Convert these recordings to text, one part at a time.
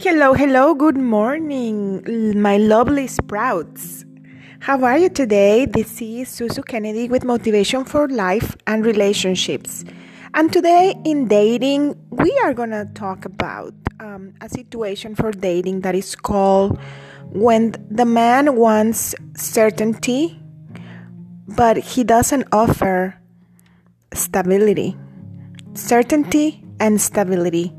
Hello, hello, good morning, my lovely sprouts. How are you today? This is Susu Kennedy with Motivation for Life and Relationships. And today in dating, we are going to talk about um, a situation for dating that is called when the man wants certainty, but he doesn't offer stability. Certainty and stability.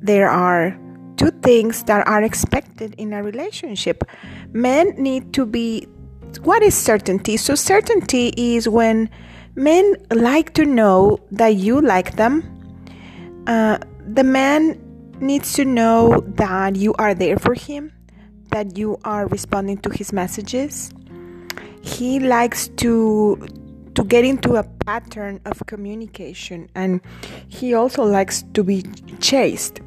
There are two things that are expected in a relationship. Men need to be what is certainty? So, certainty is when men like to know that you like them. Uh, the man needs to know that you are there for him, that you are responding to his messages. He likes to to get into a pattern of communication and he also likes to be chased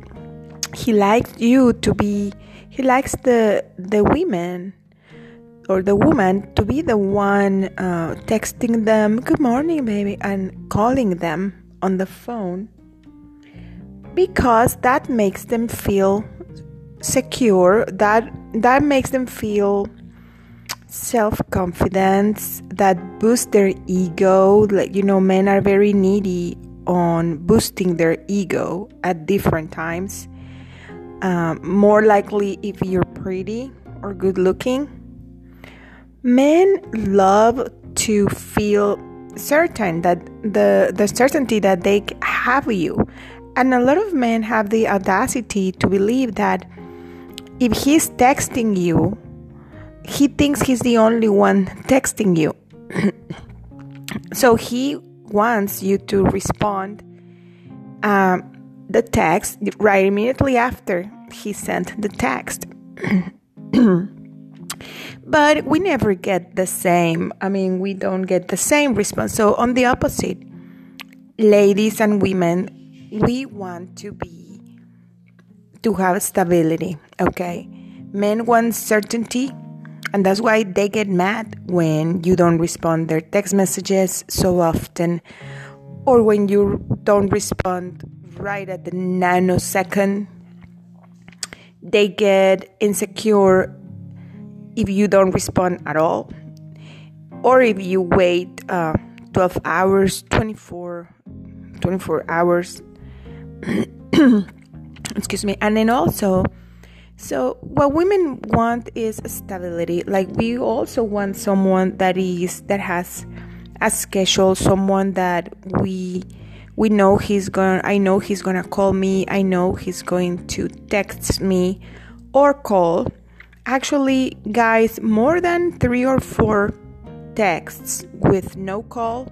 he likes you to be he likes the the women or the woman to be the one uh, texting them good morning baby and calling them on the phone because that makes them feel secure that that makes them feel self-confidence that boosts their ego like you know men are very needy on boosting their ego at different times uh, more likely if you're pretty or good looking men love to feel certain that the the certainty that they have you and a lot of men have the audacity to believe that if he's texting you he thinks he's the only one texting you. so he wants you to respond um, the text right immediately after he sent the text. but we never get the same. I mean, we don't get the same response. So, on the opposite, ladies and women, we want to be, to have stability, okay? Men want certainty and that's why they get mad when you don't respond their text messages so often or when you don't respond right at the nanosecond. They get insecure if you don't respond at all or if you wait uh, 12 hours, 24, 24 hours. Excuse me. And then also, so, what women want is stability. Like we also want someone that is that has a schedule, someone that we we know he's going I know he's going to call me. I know he's going to text me or call. Actually, guys, more than 3 or 4 texts with no call,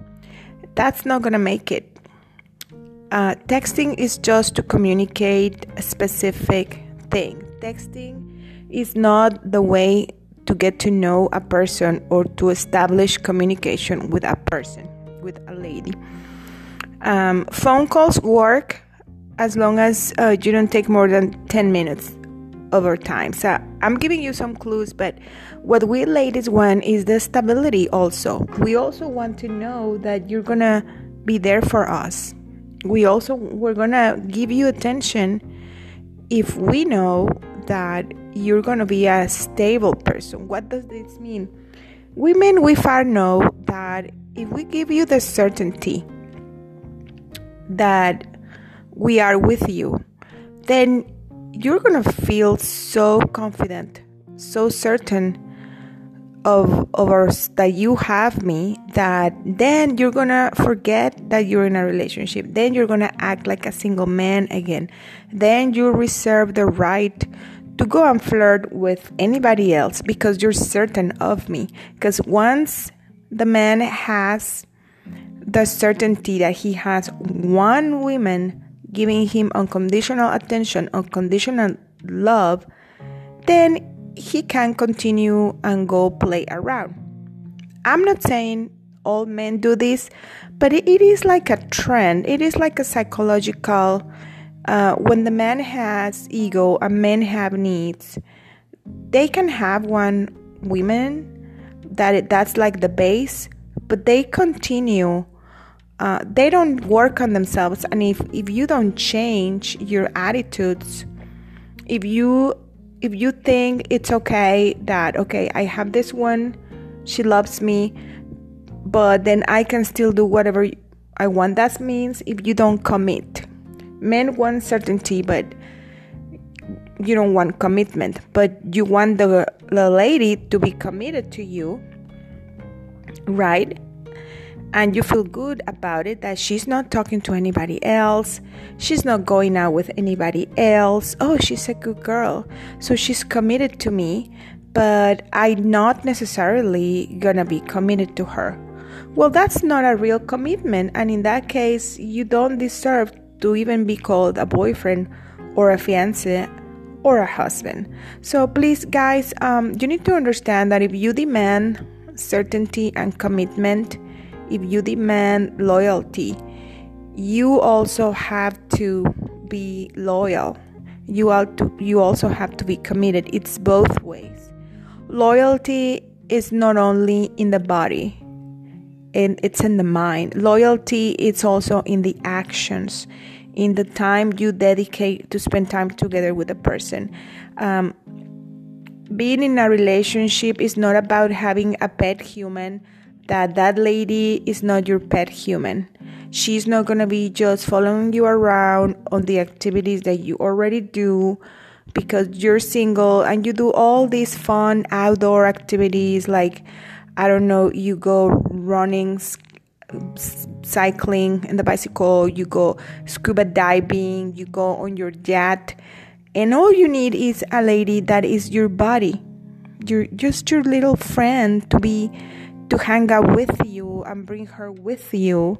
that's not going to make it. Uh, texting is just to communicate a specific thing texting is not the way to get to know a person or to establish communication with a person, with a lady. Um, phone calls work as long as uh, you don't take more than 10 minutes over time. So I'm giving you some clues, but what we ladies want is the stability also. We also want to know that you're gonna be there for us. We also we're gonna give you attention if we know that you're to be a stable person. What does this mean? Women, we far know that if we give you the certainty that we are with you, then you're going to feel so confident, so certain of, of us that you have me that then you're gonna forget that you're in a relationship then you're gonna act like a single man again then you reserve the right to go and flirt with anybody else because you're certain of me. Because once the man has the certainty that he has one woman giving him unconditional attention, unconditional love, then he can continue and go play around. I'm not saying all men do this, but it is like a trend, it is like a psychological uh, when the man has ego and men have needs, they can have one woman that it, that's like the base, but they continue. Uh, they don't work on themselves, and if if you don't change your attitudes, if you if you think it's okay that okay i have this one she loves me but then i can still do whatever i want that means if you don't commit. Men want certainty but you don't want commitment. But you want the, the lady to be committed to you right and you feel good about it that she's not talking to anybody else, she's not going out with anybody else. Oh, she's a good girl. So she's committed to me, but I'm not necessarily gonna be committed to her. Well, that's not a real commitment, and in that case, you don't deserve to even be called a boyfriend or a fiance or a husband. So please, guys, um, you need to understand that if you demand certainty and commitment, if you demand loyalty, you also have to be loyal. You are to, you also have to be committed. It's both ways. Loyalty is not only in the body, and it's in the mind. Loyalty is also in the actions, in the time you dedicate to spend time together with a person. Um, being in a relationship is not about having a pet human that that lady is not your pet human. She's not going to be just following you around on the activities that you already do because you're single and you do all these fun outdoor activities like I don't know, you go running, cycling in the bicycle, you go scuba diving, you go on your jet, and all you need is a lady that is your body. You're just your little friend to be to hang out with you and bring her with you.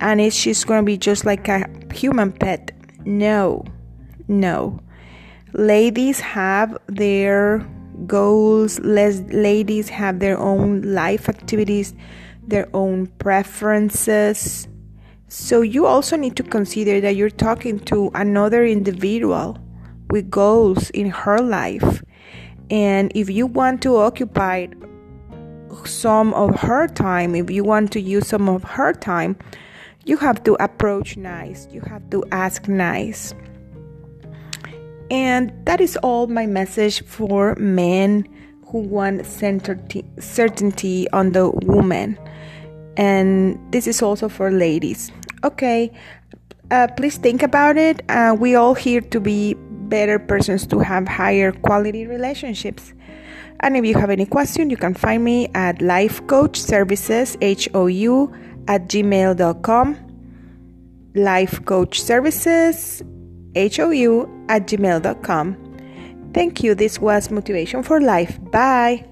And is she's gonna be just like a human pet? No. No. Ladies have their goals. Les- ladies have their own life activities their own preferences. So you also need to consider that you're talking to another individual with goals in her life. And if you want to occupy some of her time, if you want to use some of her time, you have to approach nice, you have to ask nice. And that is all my message for men who want certainty on the woman. And this is also for ladies. Okay, uh, please think about it. Uh, we all here to be better persons to have higher quality relationships. And if you have any question, you can find me at Life Coach Services, H O U, at gmail.com. Life Coach Services, H O U, at gmail.com. Thank you. This was Motivation for Life. Bye.